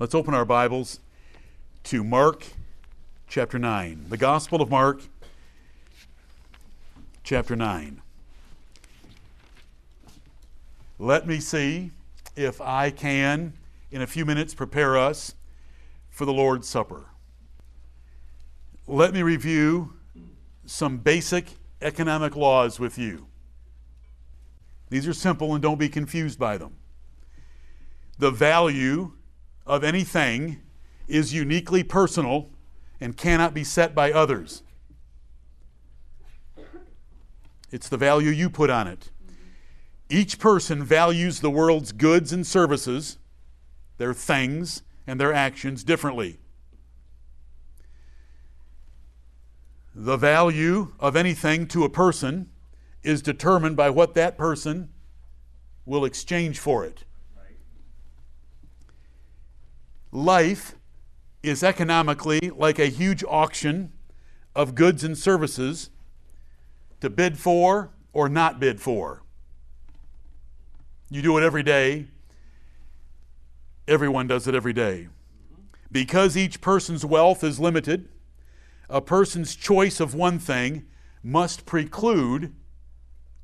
Let's open our Bibles to Mark chapter 9. The Gospel of Mark chapter 9. Let me see if I can, in a few minutes, prepare us for the Lord's Supper. Let me review some basic economic laws with you. These are simple and don't be confused by them. The value of anything is uniquely personal and cannot be set by others. It's the value you put on it. Each person values the world's goods and services, their things, and their actions differently. The value of anything to a person is determined by what that person will exchange for it. Life is economically like a huge auction of goods and services to bid for or not bid for. You do it every day. Everyone does it every day. Because each person's wealth is limited, a person's choice of one thing must preclude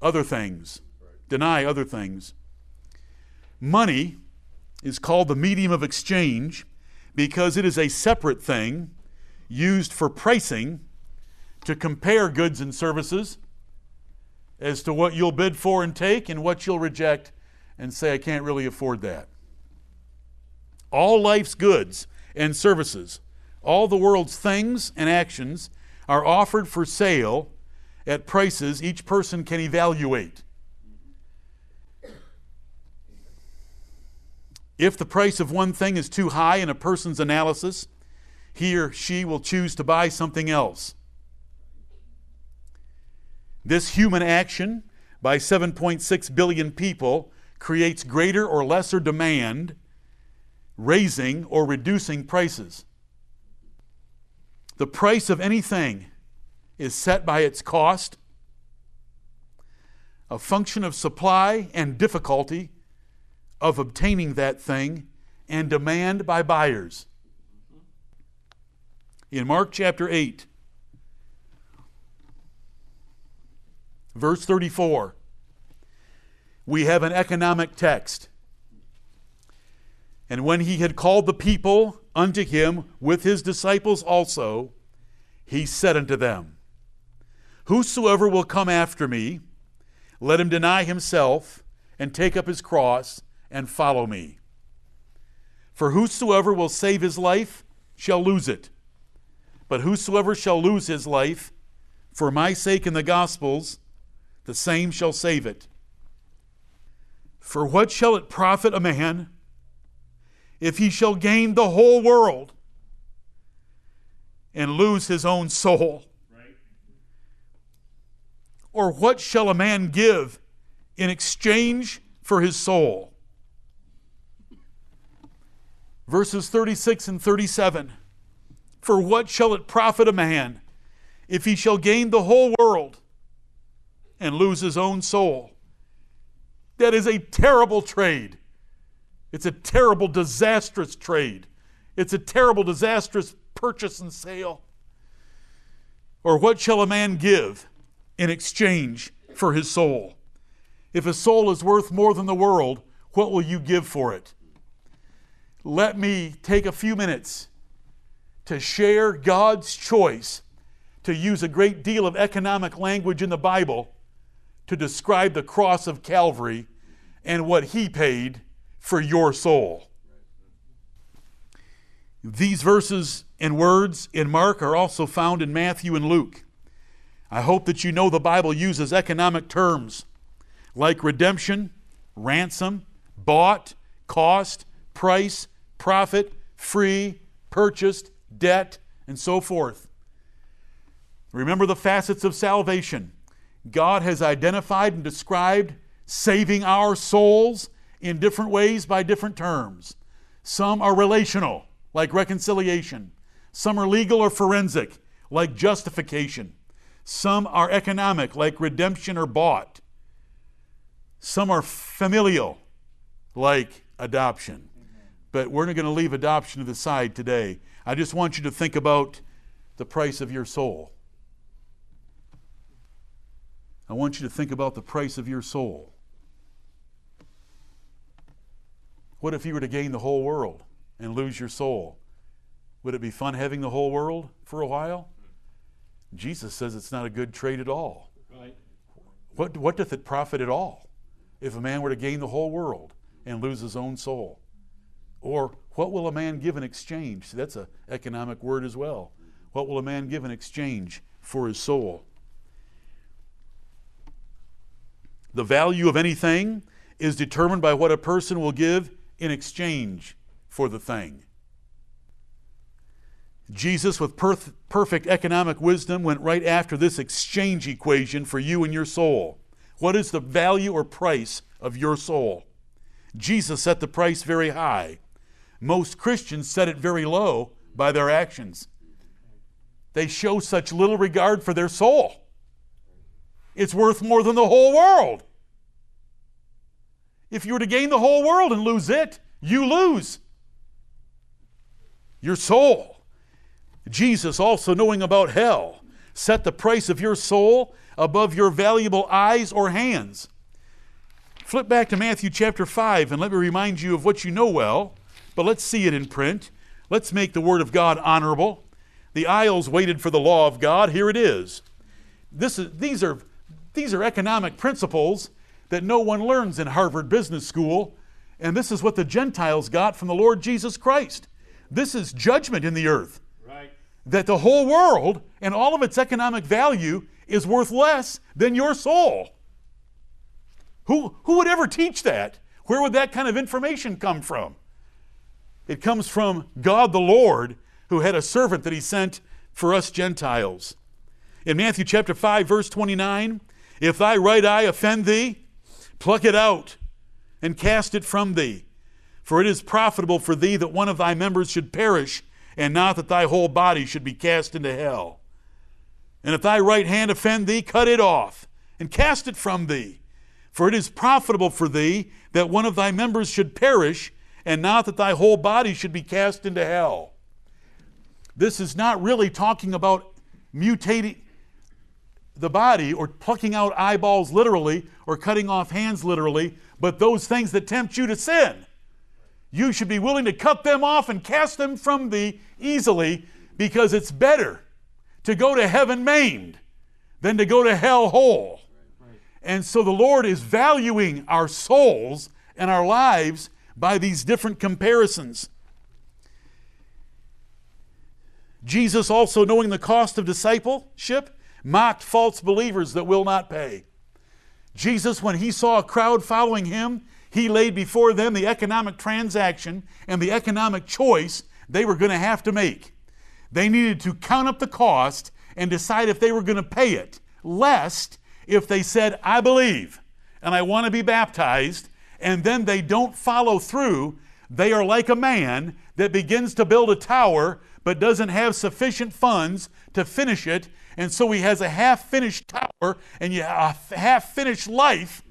other things, deny other things. Money is called the medium of exchange because it is a separate thing used for pricing to compare goods and services as to what you'll bid for and take and what you'll reject and say, I can't really afford that. All life's goods and services, all the world's things and actions are offered for sale at prices each person can evaluate. If the price of one thing is too high in a person's analysis, he or she will choose to buy something else. This human action by 7.6 billion people creates greater or lesser demand, raising or reducing prices. The price of anything is set by its cost, a function of supply and difficulty of obtaining that thing, and demand by buyers. In Mark chapter 8, verse 34, we have an economic text. And when he had called the people unto him with his disciples also, he said unto them, Whosoever will come after me, let him deny himself and take up his cross and follow me. For whosoever will save his life shall lose it. But whosoever shall lose his life for my sake in the gospel's, the same shall save it. For what shall it profit a man if he shall gain the whole world and lose his own soul? Or what shall a man give in exchange for his soul? Verses 36 and 37 For what shall it profit a man if he shall gain the whole world and lose his own soul? That is a terrible trade. It's a terrible, disastrous trade. It's a terrible, disastrous purchase and sale. Or what shall a man give in exchange for his soul. If a soul is worth more than the world, what will you give for it? Let me take a few minutes to share God's choice to use a great deal of economic language in the Bible to describe the cross of Calvary and what He paid for your soul. These verses and words in Mark are also found in Matthew and Luke. I hope that you know the Bible uses economic terms like redemption, ransom, bought, cost, price, profit, free, purchased, debt, and so forth. Remember the facets of salvation. God has identified and described saving our souls in different ways by different terms. Some are relational, like reconciliation. Some are legal or forensic, like justification. Some are economic, like redemption or bought. Some are familial, like adoption. But we're not going to leave adoption to the side today. I just want you to think about the price of your soul. I want you to think about the price of your soul. What if you were to gain the whole world and lose your soul? Would it be fun having the whole world for a while? Jesus says it's not a good trade at all. Right. What, what doth it profit at all if a man were to gain the whole world and lose his own soul? Or what will a man give in exchange? See, that's an economic word as well. What will a man give in exchange for his soul? The value of anything is determined by what a person will give in exchange for the thing. Jesus, with perf- perfect economic wisdom, went right after this exchange equation for you and your soul. What is the value or price of your soul? Jesus set the price very high. Most Christians set it very low by their actions. They show such little regard for their soul. It's worth more than the whole world. If you were to gain the whole world and lose it, you lose your soul. Jesus, also knowing about hell, set the price of your soul above your valuable eyes or hands. Flip back to Matthew chapter 5 and let me remind you of what you know well, but let's see it in print. Let's make the Word of God honorable. The isles waited for the law of God. Here it is. This is these, are, these are economic principles that no one learns in Harvard Business School, and this is what the Gentiles got from the Lord Jesus Christ. This is judgment in the earth that the whole world and all of its economic value is worth less than your soul. Who, who would ever teach that? Where would that kind of information come from? It comes from God the Lord, who had a servant that he sent for us Gentiles. In Matthew chapter 5, verse 29, if thy right eye offend thee, pluck it out and cast it from thee. For it is profitable for thee that one of thy members should perish and not that thy whole body should be cast into hell. And if thy right hand offend thee, cut it off, and cast it from thee. For it is profitable for thee that one of thy members should perish, and not that thy whole body should be cast into hell. This is not really talking about mutating the body or plucking out eyeballs literally or cutting off hands literally, but those things that tempt you to sin you should be willing to cut them off and cast them from thee easily because it's better to go to heaven maimed than to go to hell whole. And so the Lord is valuing our souls and our lives by these different comparisons. Jesus, also knowing the cost of discipleship, mocked false believers that will not pay. Jesus, when he saw a crowd following him, he laid before them the economic transaction and the economic choice they were going to have to make. They needed to count up the cost and decide if they were going to pay it, lest if they said, I believe and I want to be baptized, and then they don't follow through, they are like a man that begins to build a tower but doesn't have sufficient funds to finish it, and so he has a half finished tower and a half finished life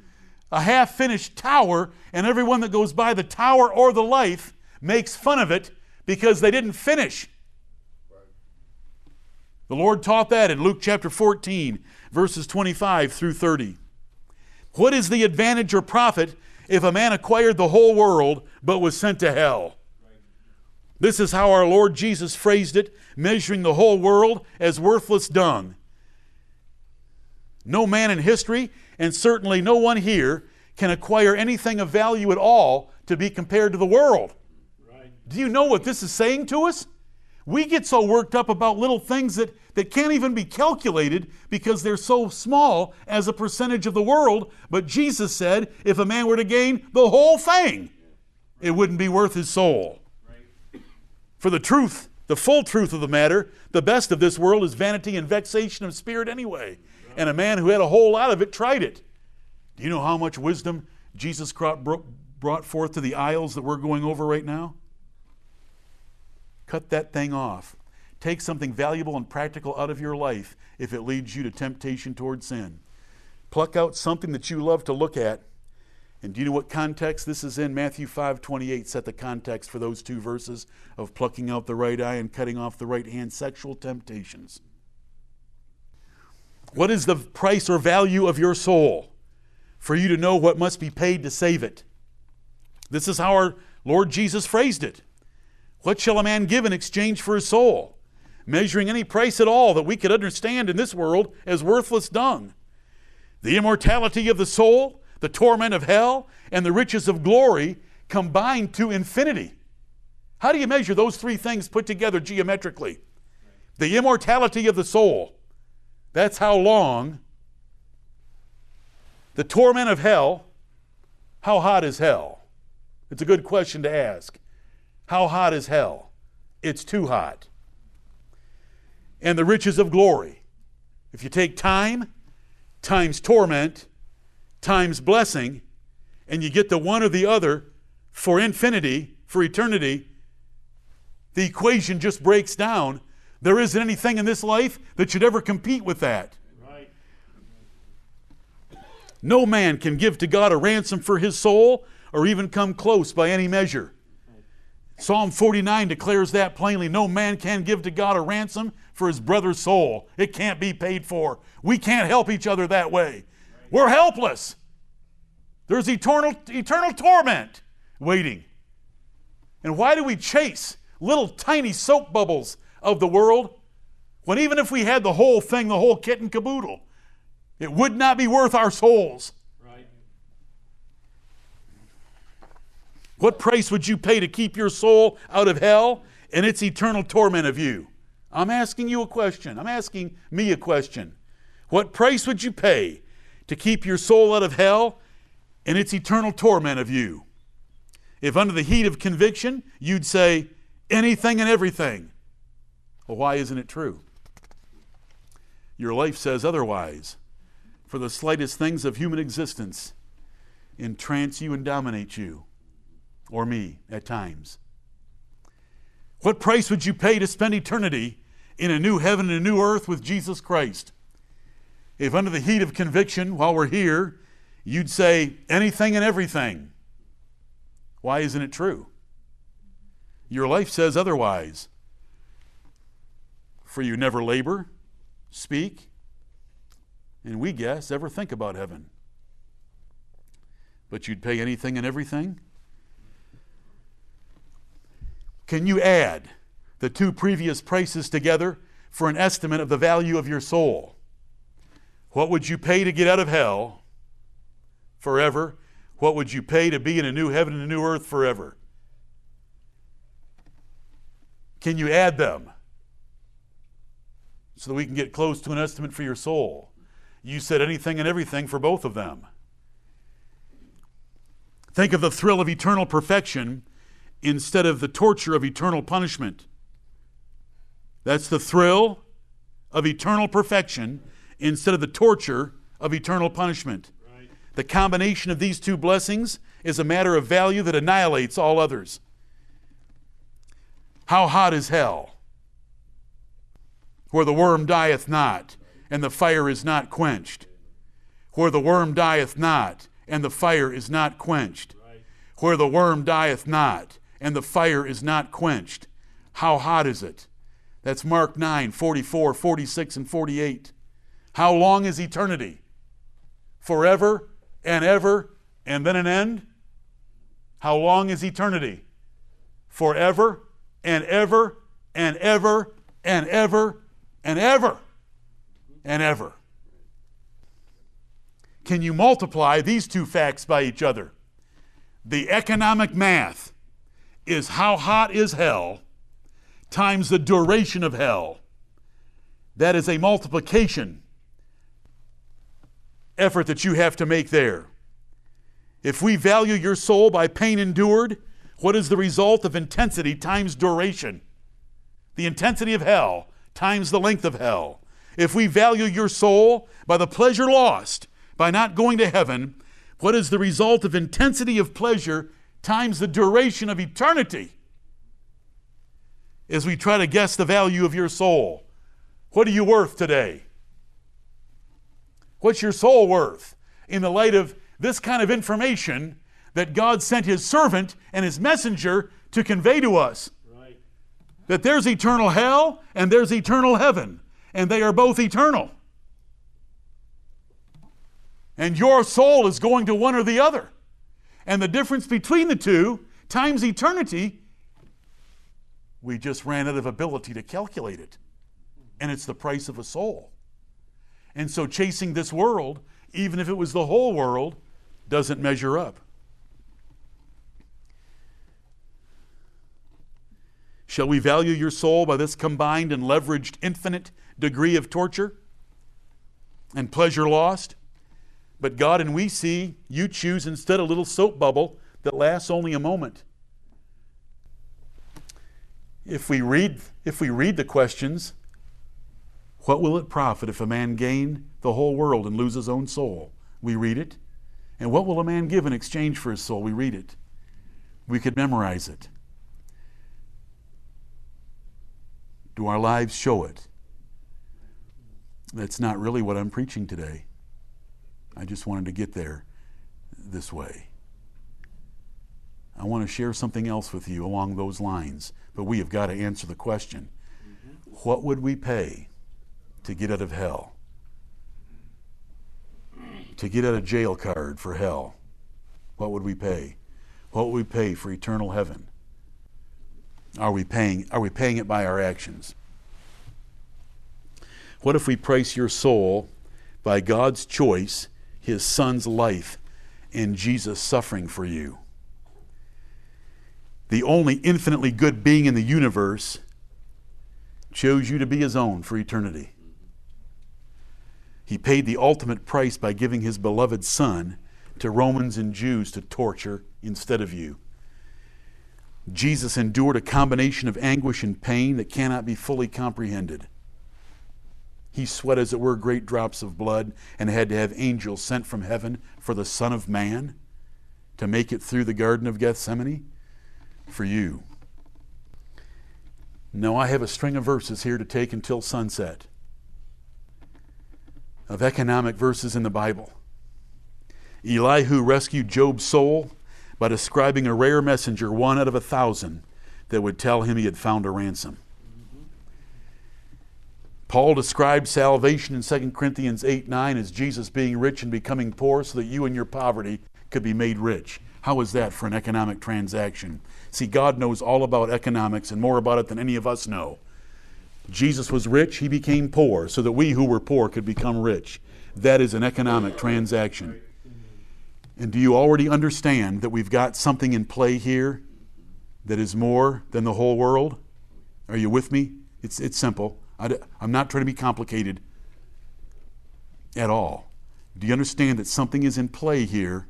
a half finished tower, and everyone that goes by the tower or the life makes fun of it because they didn't finish. The Lord taught that in Luke chapter 14, verses 25 through 30. What is the advantage or profit if a man acquired the whole world but was sent to hell? This is how our Lord Jesus phrased it, measuring the whole world as worthless dung. No man in history and certainly no one here can acquire anything of value at all to be compared to the world. Right. Do you know what this is saying to us? We get so worked up about little things that, that can't even be calculated because they're so small as a percentage of the world. But Jesus said if a man were to gain the whole thing, it wouldn't be worth his soul. For the truth, the full truth of the matter, the best of this world is vanity and vexation of spirit anyway. And a man who had a whole lot of it tried it. Do you know how much wisdom Jesus brought forth to the isles that we're going over right now? Cut that thing off. Take something valuable and practical out of your life if it leads you to temptation toward sin. Pluck out something that you love to look at And do you know what context this is in? Matthew 5 28 set the context for those two verses of plucking out the right eye and cutting off the right hand, sexual temptations. What is the price or value of your soul for you to know what must be paid to save it? This is how our Lord Jesus phrased it. What shall a man give in exchange for his soul? Measuring any price at all that we could understand in this world as worthless dung. The immortality of the soul, the torment of hell, and the riches of glory combined to infinity. How do you measure those three things put together geometrically? The immortality of the soul, that's how long. The torment of hell, how hot is hell? It's a good question to ask. How hot is hell? It's too hot. And the riches of glory. If you take time times torment times blessing, and you get the one or the other for infinity, for eternity, the equation just breaks down. There isn't anything in this life that should ever compete with that. Right. No man can give to God a ransom for his soul or even come close by any measure. Psalm 49 declares that plainly. No man can give to God a ransom for his brother's soul. It can't be paid for. We can't help each other that way. We're helpless. There's eternal, eternal torment waiting. And why do we chase little tiny soap bubbles of the world when even if we had the whole thing, the whole kit and caboodle, it would not be worth our souls? Right. What price would you pay to keep your soul out of hell and its eternal torment of you? I'm asking you a question. I'm asking me a question. What price would you pay to keep your soul out of hell and its eternal torment of you? If under the heat of conviction you'd say anything and everything, well, why isn't it true? Your life says otherwise. For the slightest things of human existence entrance you and dominate you or me at times. What price would you pay to spend eternity in a new heaven and a new earth with Jesus Christ? If, under the heat of conviction while we're here, you'd say anything and everything, why isn't it true? Your life says otherwise. For you never labor, speak, and we guess ever think about heaven. But you'd pay anything and everything? Can you add the two previous prices together for an estimate of the value of your soul? What would you pay to get out of hell forever? What would you pay to be in a new heaven and a new earth forever? Can you add them so that we can get close to an estimate for your soul? You said anything and everything for both of them. Think of the thrill of eternal perfection instead of the torture of eternal punishment. That's the thrill of eternal perfection instead of the torture of eternal punishment. Right. The combination of these two blessings is a matter of value that annihilates all others. How hot is hell? Where the worm dieth not, and the fire is not quenched. Where the worm dieth not, and the fire is not quenched. Where the worm dieth not, and the fire is not quenched. How hot is it? That's Mark 9, 44, 46, and 48. How long is eternity? Forever and ever and then an end? How long is eternity? Forever and ever and ever and ever and ever and ever. Can you multiply these two facts by each other? The economic math is how hot is hell times the duration of hell. That is a multiplication effort that you have to make there. If we value your soul by pain endured, what is the result of intensity times duration? The intensity of hell times the length of hell. If we value your soul by the pleasure lost by not going to heaven, what is the result of intensity of pleasure times the duration of eternity as we try to guess the value of your soul. What are you worth today? What's your soul worth in the light of this kind of information that God sent his servant and his messenger to convey to us. Right. That there's eternal hell and there's eternal heaven, and they are both eternal. And your soul is going to one or the other. And the difference between the two times eternity, we just ran out of ability to calculate it. And it's the price of a soul. And so chasing this world, even if it was the whole world, doesn't measure up. Shall we value your soul by this combined and leveraged infinite degree of torture and pleasure lost? But God and we see you choose instead a little soap bubble that lasts only a moment. If we read, if we read the questions, what will it profit if a man gain the whole world and lose his own soul? We read it. And what will a man give in exchange for his soul? We read it. We could memorize it. Do our lives show it? That's not really what I'm preaching today. I just wanted to get there this way. I want to share something else with you along those lines, but we have got to answer the question mm-hmm. what would we pay to get out of hell? To get out of jail card for hell? What would we pay? What would we pay for eternal heaven? Are we paying, are we paying it by our actions? What if we price your soul by God's choice his son's life and Jesus suffering for you. The only infinitely good being in the universe chose you to be his own for eternity. He paid the ultimate price by giving his beloved son to Romans and Jews to torture instead of you. Jesus endured a combination of anguish and pain that cannot be fully comprehended. He sweat, as it were, great drops of blood and had to have angels sent from heaven for the Son of Man to make it through the Garden of Gethsemane for you. No, I have a string of verses here to take until sunset of economic verses in the Bible. Elihu rescued Job's soul by describing a rare messenger, one out of a thousand, that would tell him he had found a ransom. Paul described salvation in 2 Corinthians 8 9 as Jesus being rich and becoming poor so that you in your poverty could be made rich. How is that for an economic transaction? See, God knows all about economics and more about it than any of us know. Jesus was rich, he became poor so that we who were poor could become rich. That is an economic transaction. And do you already understand that we've got something in play here that is more than the whole world? Are you with me? It's, it's simple. I, am not trying to be complicated at all. Do you understand that something is in play here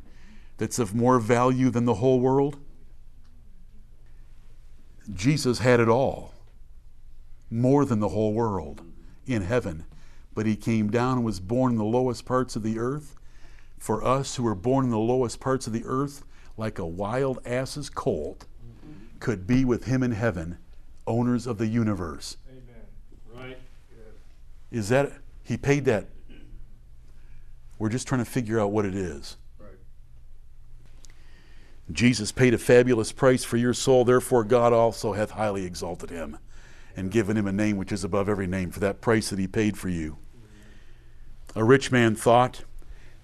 that's of more value than the whole world? Jesus had it all, more than the whole world in heaven. But he came down and was born in the lowest parts of the earth. For us who were born in the lowest parts of the earth, like a wild ass's colt, could be with him in heaven, owners of the universe. Amen. Right. Is that, he paid that. We're just trying to figure out what it is. Jesus paid a fabulous price for your soul, therefore God also hath highly exalted him and given him a name which is above every name for that price that he paid for you. A rich man thought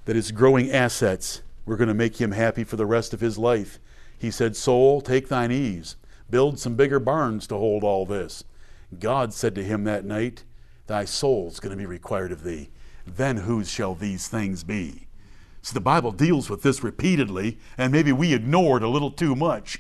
that his growing assets were going to make him happy for the rest of his life. He said, Soul, take thine ease, build some bigger barns to hold all this. God said to him that night, thy soul's going to be required of thee. Then whose shall these things be? So the Bible deals with this repeatedly, and maybe we ignore it a little too much.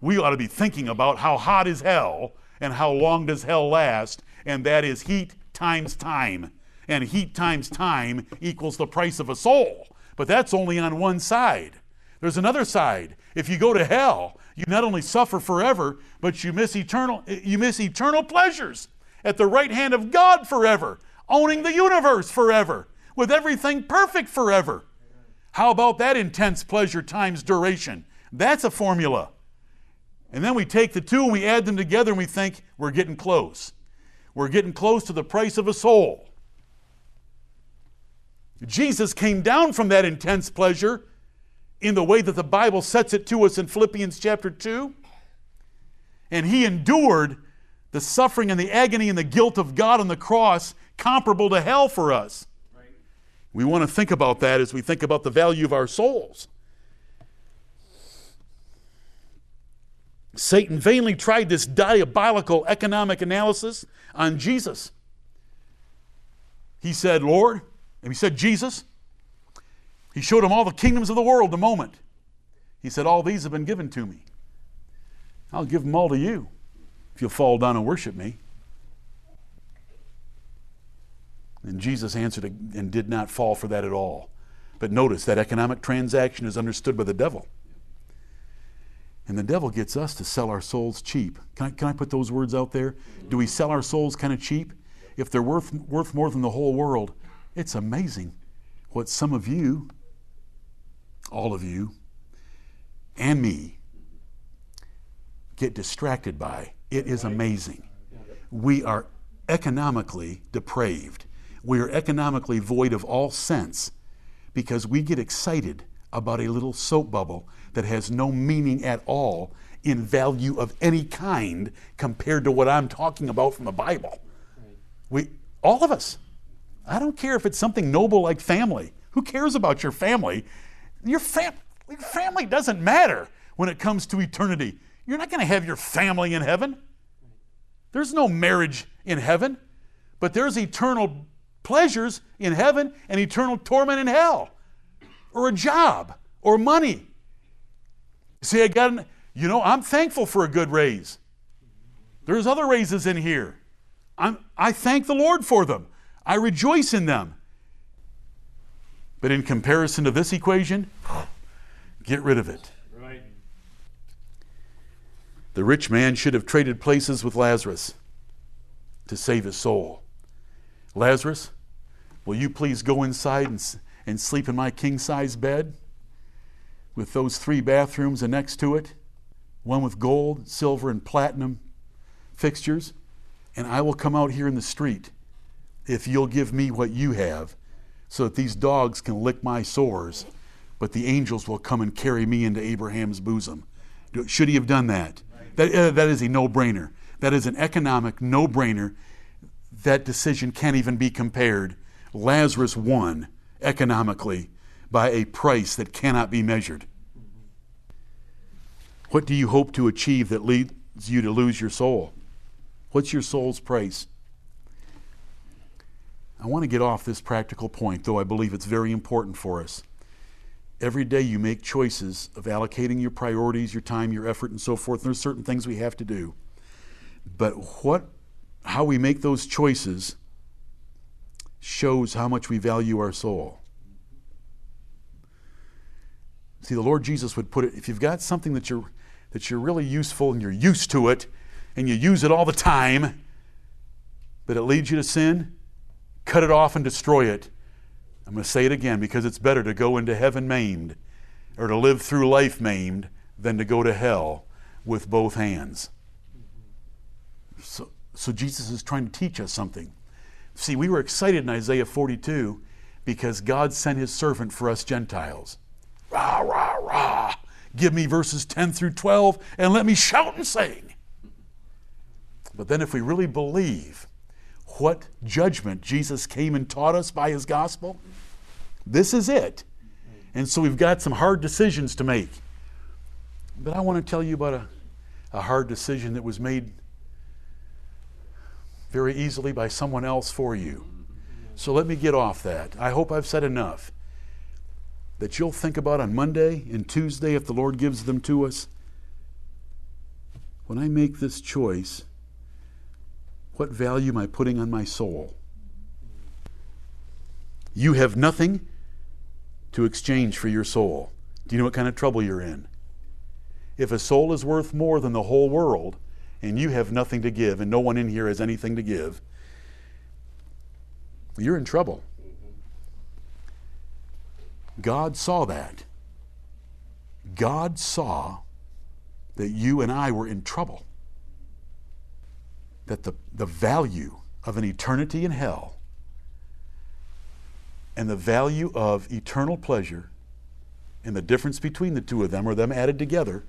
We ought to be thinking about how hot is hell and how long does hell last, and that is heat times time. And heat times time equals the price of a soul. But that's only on one side. There's another side. If you go to hell, you not only suffer forever, but you miss eternal you miss eternal pleasures at the right hand of God forever, owning the universe forever, with everything perfect forever. How about that intense pleasure times duration? That's a formula. And then we take the two and we add them together and we think we're getting close. We're getting close to the price of a soul. Jesus came down from that intense pleasure in the way that the Bible sets it to us in Philippians chapter 2. And he endured the suffering and the agony and the guilt of God on the cross, comparable to hell for us. We want to think about that as we think about the value of our souls. Satan vainly tried this diabolical economic analysis on Jesus. He said, Lord, and he said, Jesus. He showed him all the kingdoms of the world the moment. He said, All these have been given to me. I'll give them all to you if you'll fall down and worship me. And Jesus answered and did not fall for that at all. But notice that economic transaction is understood by the devil. And the devil gets us to sell our souls cheap. Can I, can I put those words out there? Do we sell our souls kind of cheap? If they're worth, worth more than the whole world, it's amazing what some of you, all of you, and me get distracted by. It is amazing. We are economically depraved. We are economically void of all sense because we get excited about a little soap bubble that has no meaning at all in value of any kind compared to what I'm talking about from the Bible. We, all of us. I don't care if it's something noble like family. Who cares about your family? Your, fam- your family doesn't matter when it comes to eternity. You're not going to have your family in heaven. There's no marriage in heaven, but there's eternal pleasures in heaven and eternal torment in hell, or a job, or money, See, I got an, you know, I'm thankful for a good raise. There's other raises in here. I'm, I thank the Lord for them. I rejoice in them. But in comparison to this equation, get rid of it. Right. The rich man should have traded places with Lazarus to save his soul. Lazarus, will you please go inside and, and sleep in my king size bed? with those three bathrooms and next to it, one with gold, silver, and platinum fixtures, and I will come out here in the street if you'll give me what you have so that these dogs can lick my sores, but the angels will come and carry me into Abraham's bosom. Should he have done that? That, uh, that is a no brainer. That is an economic no brainer. That decision can't even be compared. Lazarus won economically by a price that cannot be measured. What do you hope to achieve that leads you to lose your soul? What's your soul's price? I want to get off this practical point, though I believe it's very important for us. Every day you make choices of allocating your priorities, your time, your effort, and so forth. There's certain things we have to do. But what, how we make those choices shows how much we value our soul. See, the Lord Jesus would put it if you've got something that you're, that you're really useful and you're used to it and you use it all the time, but it leads you to sin, cut it off and destroy it. I'm going to say it again because it's better to go into heaven maimed or to live through life maimed than to go to hell with both hands. So, so Jesus is trying to teach us something. See, we were excited in Isaiah 42 because God sent his servant for us Gentiles. Rah, rah, rah. Give me verses 10 through 12 and let me shout and sing. But then, if we really believe what judgment Jesus came and taught us by his gospel, this is it. And so we've got some hard decisions to make. But I want to tell you about a, a hard decision that was made very easily by someone else for you. So let me get off that. I hope I've said enough that you'll think about on Monday and Tuesday if the Lord gives them to us? When I make this choice, what value am I putting on my soul? You have nothing to exchange for your soul. Do you know what kind of trouble you're in? If a soul is worth more than the whole world, and you have nothing to give, and no one in here has anything to give, you're in trouble. God saw that. God saw that you and I were in trouble. That the, the value of an eternity in hell And the value of eternal pleasure and the difference between the two of them, or them added together,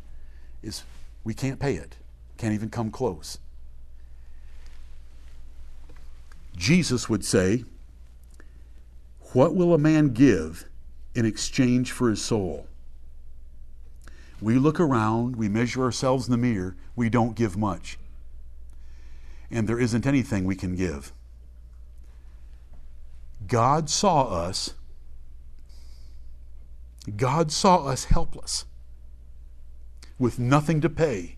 is we can't pay it. Can't even come close. Jesus would say, What will a man give in exchange for his soul? We look around, we measure ourselves in the mirror, we don't give much. And there isn't anything we can give. God saw us. God saw us helpless with nothing to pay.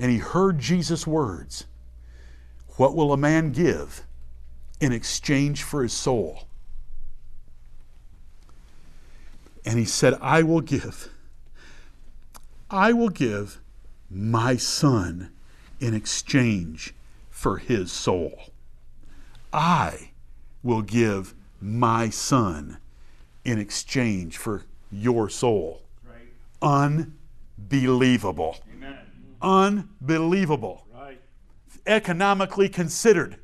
And he heard Jesus' words What will a man give in exchange for his soul? And he said, I will give. I will give my son in exchange for his soul. I will give my son in exchange for your soul. Right. Unbelievable. Amen. Unbelievable. Right. Economically considered,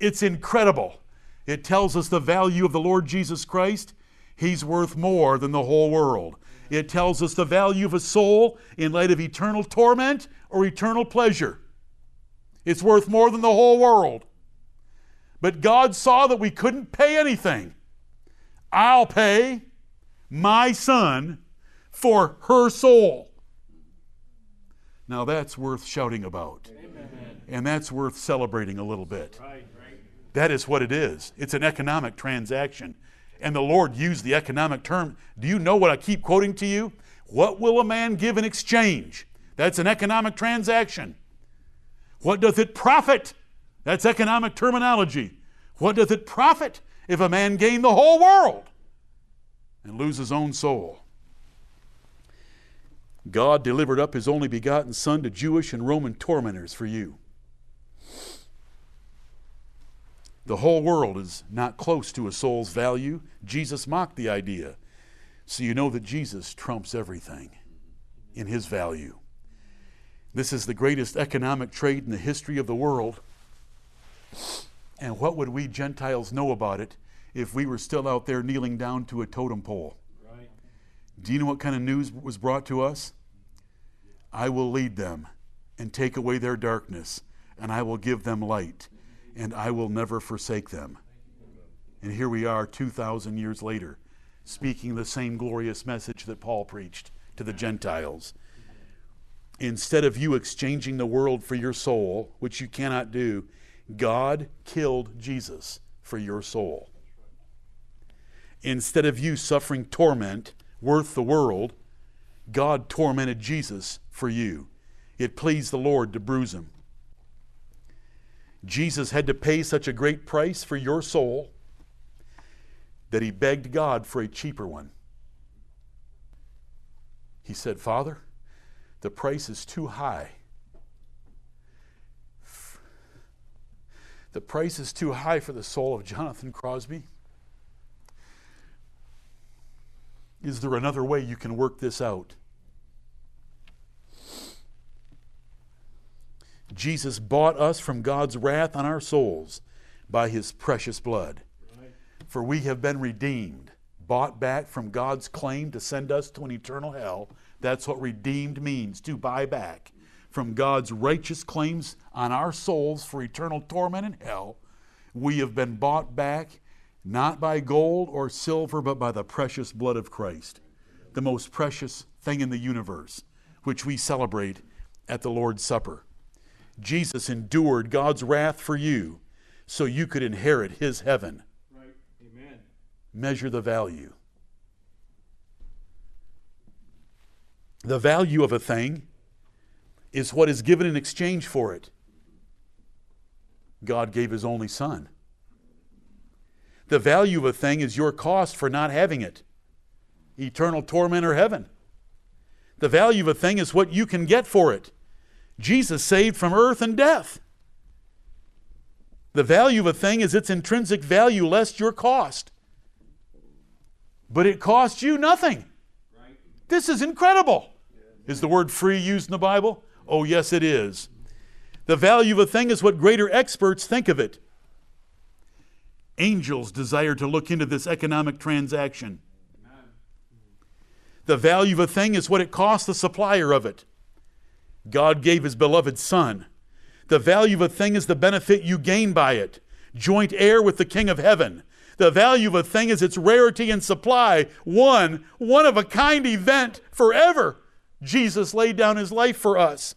it's incredible. It tells us the value of the Lord Jesus Christ He's worth more than the whole world. It tells us the value of a soul in light of eternal torment or eternal pleasure. It's worth more than the whole world. But God saw that we couldn't pay anything. I'll pay my son for her soul. Now that's worth shouting about. Amen. And that's worth celebrating a little bit. Right, right. That is what it is. It's an economic transaction and the Lord used the economic term. Do you know what I keep quoting to you? What will a man give in exchange? That's an economic transaction. What doth it profit? That's economic terminology. What doth it profit if a man gain the whole world and lose his own soul? God delivered up his only begotten Son to Jewish and Roman tormentors for you. The whole world is not close to a soul's value. Jesus mocked the idea. So you know that Jesus trumps everything in his value. This is the greatest economic trade in the history of the world. And what would we Gentiles know about it if we were still out there kneeling down to a totem pole? Do you know what kind of news was brought to us? I will lead them and take away their darkness, and I will give them light and I will never forsake them. And here we are 2,000 years later, speaking the same glorious message that Paul preached to the Gentiles. Instead of you exchanging the world for your soul, which you cannot do, God killed Jesus for your soul. Instead of you suffering torment worth the world, God tormented Jesus for you. It pleased the Lord to bruise him. Jesus had to pay such a great price for your soul that he begged God for a cheaper one. He said, Father, the price is too high. The price is too high for the soul of Jonathan Crosby. Is there another way you can work this out? Jesus bought us from God's wrath on our souls by his precious blood. For we have been redeemed, bought back from God's claim to send us to an eternal hell. That's what redeemed means, to buy back from God's righteous claims on our souls for eternal torment in hell. We have been bought back not by gold or silver, but by the precious blood of Christ, the most precious thing in the universe, which we celebrate at the Lord's Supper. Jesus endured God's wrath for you so you could inherit his heaven. Right. Amen. Measure the value. The value of a thing is what is given in exchange for it. God gave his only son. The value of a thing is your cost for not having it eternal torment or heaven. The value of a thing is what you can get for it. Jesus saved from earth and death. The value of a thing is its intrinsic value less your cost. But it costs you nothing. This is incredible. Is the word free used in the Bible? Oh, yes, it is. The value of a thing is what greater experts think of it. Angels desire to look into this economic transaction. The value of a thing is what it costs the supplier of it. God gave his beloved Son. The value of a thing is the benefit you gain by it, joint heir with the King of heaven. The value of a thing is its rarity and supply, one, one of a kind event forever. Jesus laid down his life for us.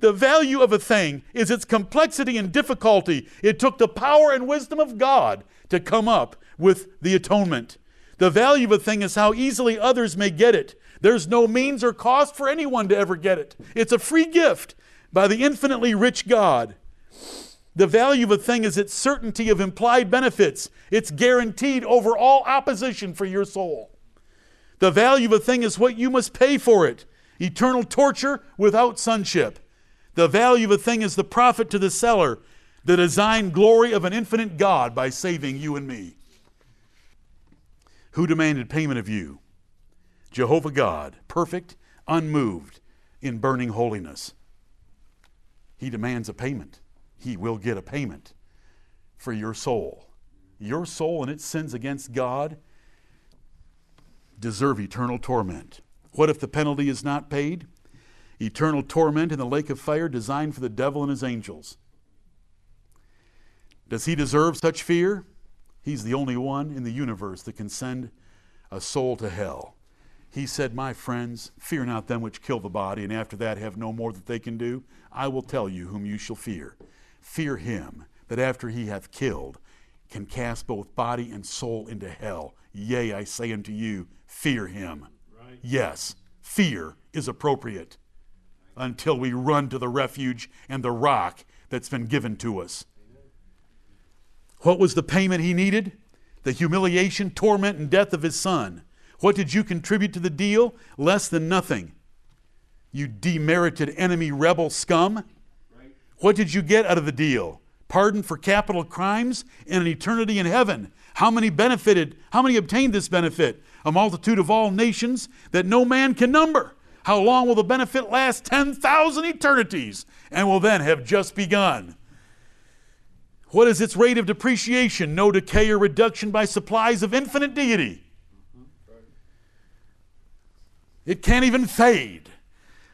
The value of a thing is its complexity and difficulty. It took the power and wisdom of God to come up with the atonement. The value of a thing is how easily others may get it. There's no means or cost for anyone to ever get it. It's a free gift by the infinitely rich God. The value of a thing is its certainty of implied benefits. It's guaranteed over all opposition for your soul. The value of a thing is what you must pay for it eternal torture without sonship. The value of a thing is the profit to the seller, the design glory of an infinite God by saving you and me. Who demanded payment of you? Jehovah God, perfect, unmoved in burning holiness. He demands a payment. He will get a payment for your soul. Your soul and its sins against God deserve eternal torment. What if the penalty is not paid? Eternal torment in the lake of fire designed for the devil and his angels. Does he deserve such fear? He's the only one in the universe that can send a soul to hell. He said, My friends, fear not them which kill the body, and after that have no more that they can do. I will tell you whom you shall fear. Fear him that after he hath killed can cast both body and soul into hell. Yea, I say unto you, fear him. Right. Yes, fear is appropriate until we run to the refuge and the rock that's been given to us. What was the payment he needed? The humiliation, torment, and death of his son. What did you contribute to the deal? Less than nothing. You demerited enemy rebel scum. What did you get out of the deal? Pardon for capital crimes and an eternity in heaven. How many benefited? How many obtained this benefit? A multitude of all nations that no man can number. How long will the benefit last? 10,000 eternities, and will then have just begun. What is its rate of depreciation? No decay or reduction by supplies of infinite deity. It can't even fade.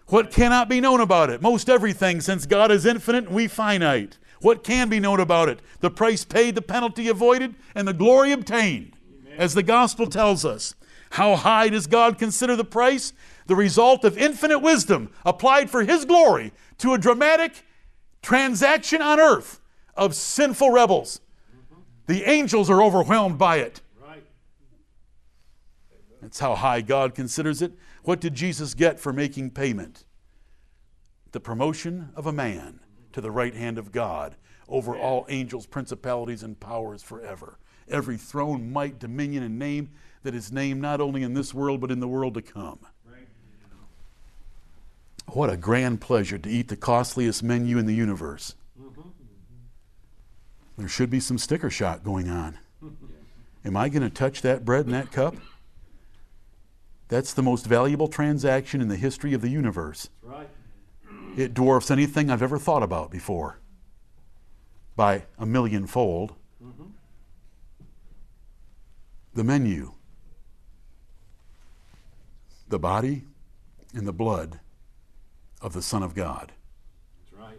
What cannot be known about it? Most everything, since God is infinite and we finite. What can be known about it? The price paid, the penalty avoided, and the glory obtained, Amen. as the gospel tells us. How high does God consider the price? The result of infinite wisdom applied for His glory to a dramatic transaction on earth of sinful rebels. The angels are overwhelmed by it. That's how high God considers it. What did Jesus get for making payment? The promotion of a man to the right hand of God over all angels, principalities, and powers forever. Every throne, might, dominion, and name that is named not only in this world but in the world to come. What a grand pleasure to eat the costliest menu in the universe. There should be some sticker shock going on. Am I going to touch that bread and that cup? That's the most valuable transaction in the history of the universe. Right. It dwarfs anything I've ever thought about before by a millionfold. Mm-hmm. The menu, the body and the blood of the Son of God. That's right.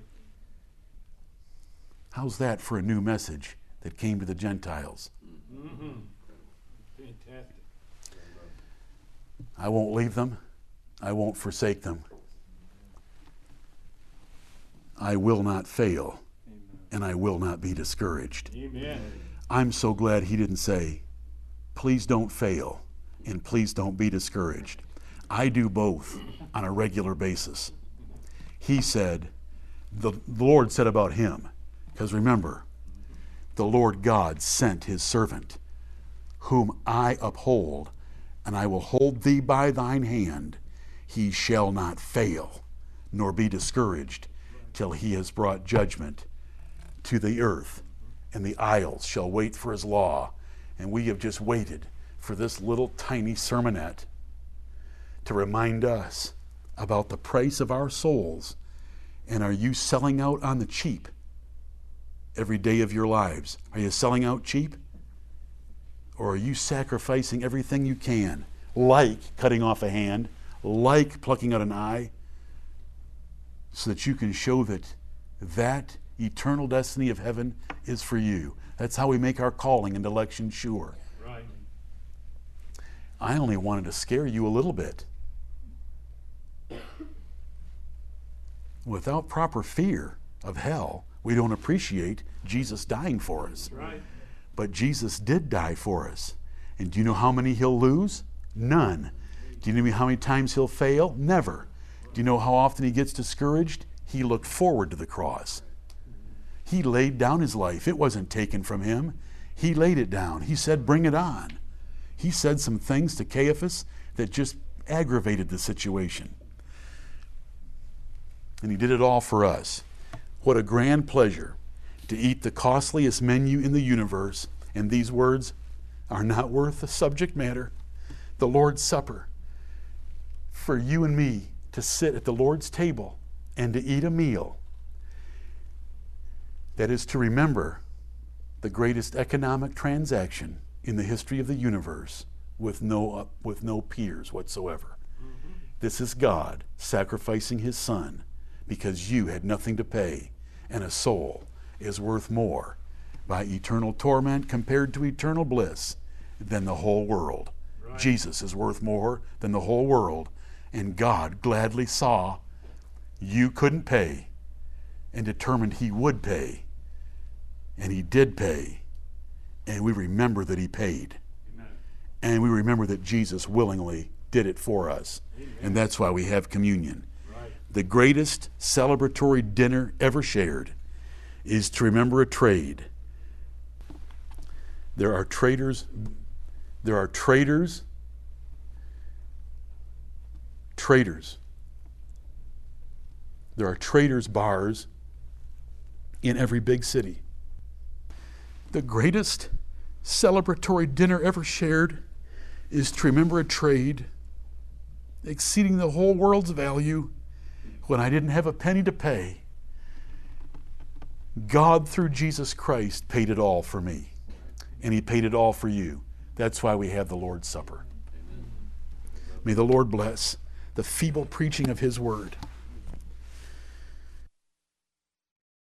How's that for a new message that came to the Gentiles? Mm-hmm. I won't leave them. I won't forsake them. I will not fail, Amen. and I will not be discouraged. Amen. I'm so glad he didn't say, please don't fail, and please don't be discouraged. I do both on a regular basis. He said, the Lord said about him, because remember, the Lord God sent his servant, whom I uphold and I will hold thee by thine hand. He shall not fail, nor be discouraged, till he has brought judgment to the earth, and the isles shall wait for his law. And we have just waited for this little tiny sermonette to remind us about the price of our souls. And are you selling out on the cheap every day of your lives? Are you selling out cheap? Or are you sacrificing everything you can, like cutting off a hand, like plucking out an eye, so that you can show that that eternal destiny of heaven is for you? That's how we make our calling and election sure. Right. I only wanted to scare you a little bit. Without proper fear of hell, we don't appreciate Jesus dying for us. Right. But Jesus did die for us. And do you know how many he'll lose? None. Do you know how many times he'll fail? Never. Do you know how often he gets discouraged? He looked forward to the cross. He laid down his life. It wasn't taken from him. He laid it down. He said, Bring it on. He said some things to Caiaphas that just aggravated the situation. And he did it all for us. What a grand pleasure to eat the costliest menu in the universe. And these words are not worth the subject matter. The Lord's Supper. For you and me to sit at the Lord's table and to eat a meal that is to remember the greatest economic transaction in the history of the universe with no, uh, with no peers whatsoever. Mm-hmm. This is God sacrificing his son because you had nothing to pay, and a soul is worth more by eternal torment compared to eternal bliss than the whole world. Right. Jesus is worth more than the whole world, and God gladly saw you couldn't pay and determined he would pay. And he did pay. And we remember that he paid. Amen. And we remember that Jesus willingly did it for us. Amen. And that's why we have communion. The greatest celebratory dinner ever shared is to remember a trade. There are traders, there are traders, traders there are traders' bars in every big city. The greatest celebratory dinner ever shared is to remember a trade exceeding the whole world's value when I didn't have a penny to pay. God, through Jesus Christ, paid it all for me, and He paid it all for you. That's why we have the Lord's Supper. May the Lord bless the feeble preaching of His word.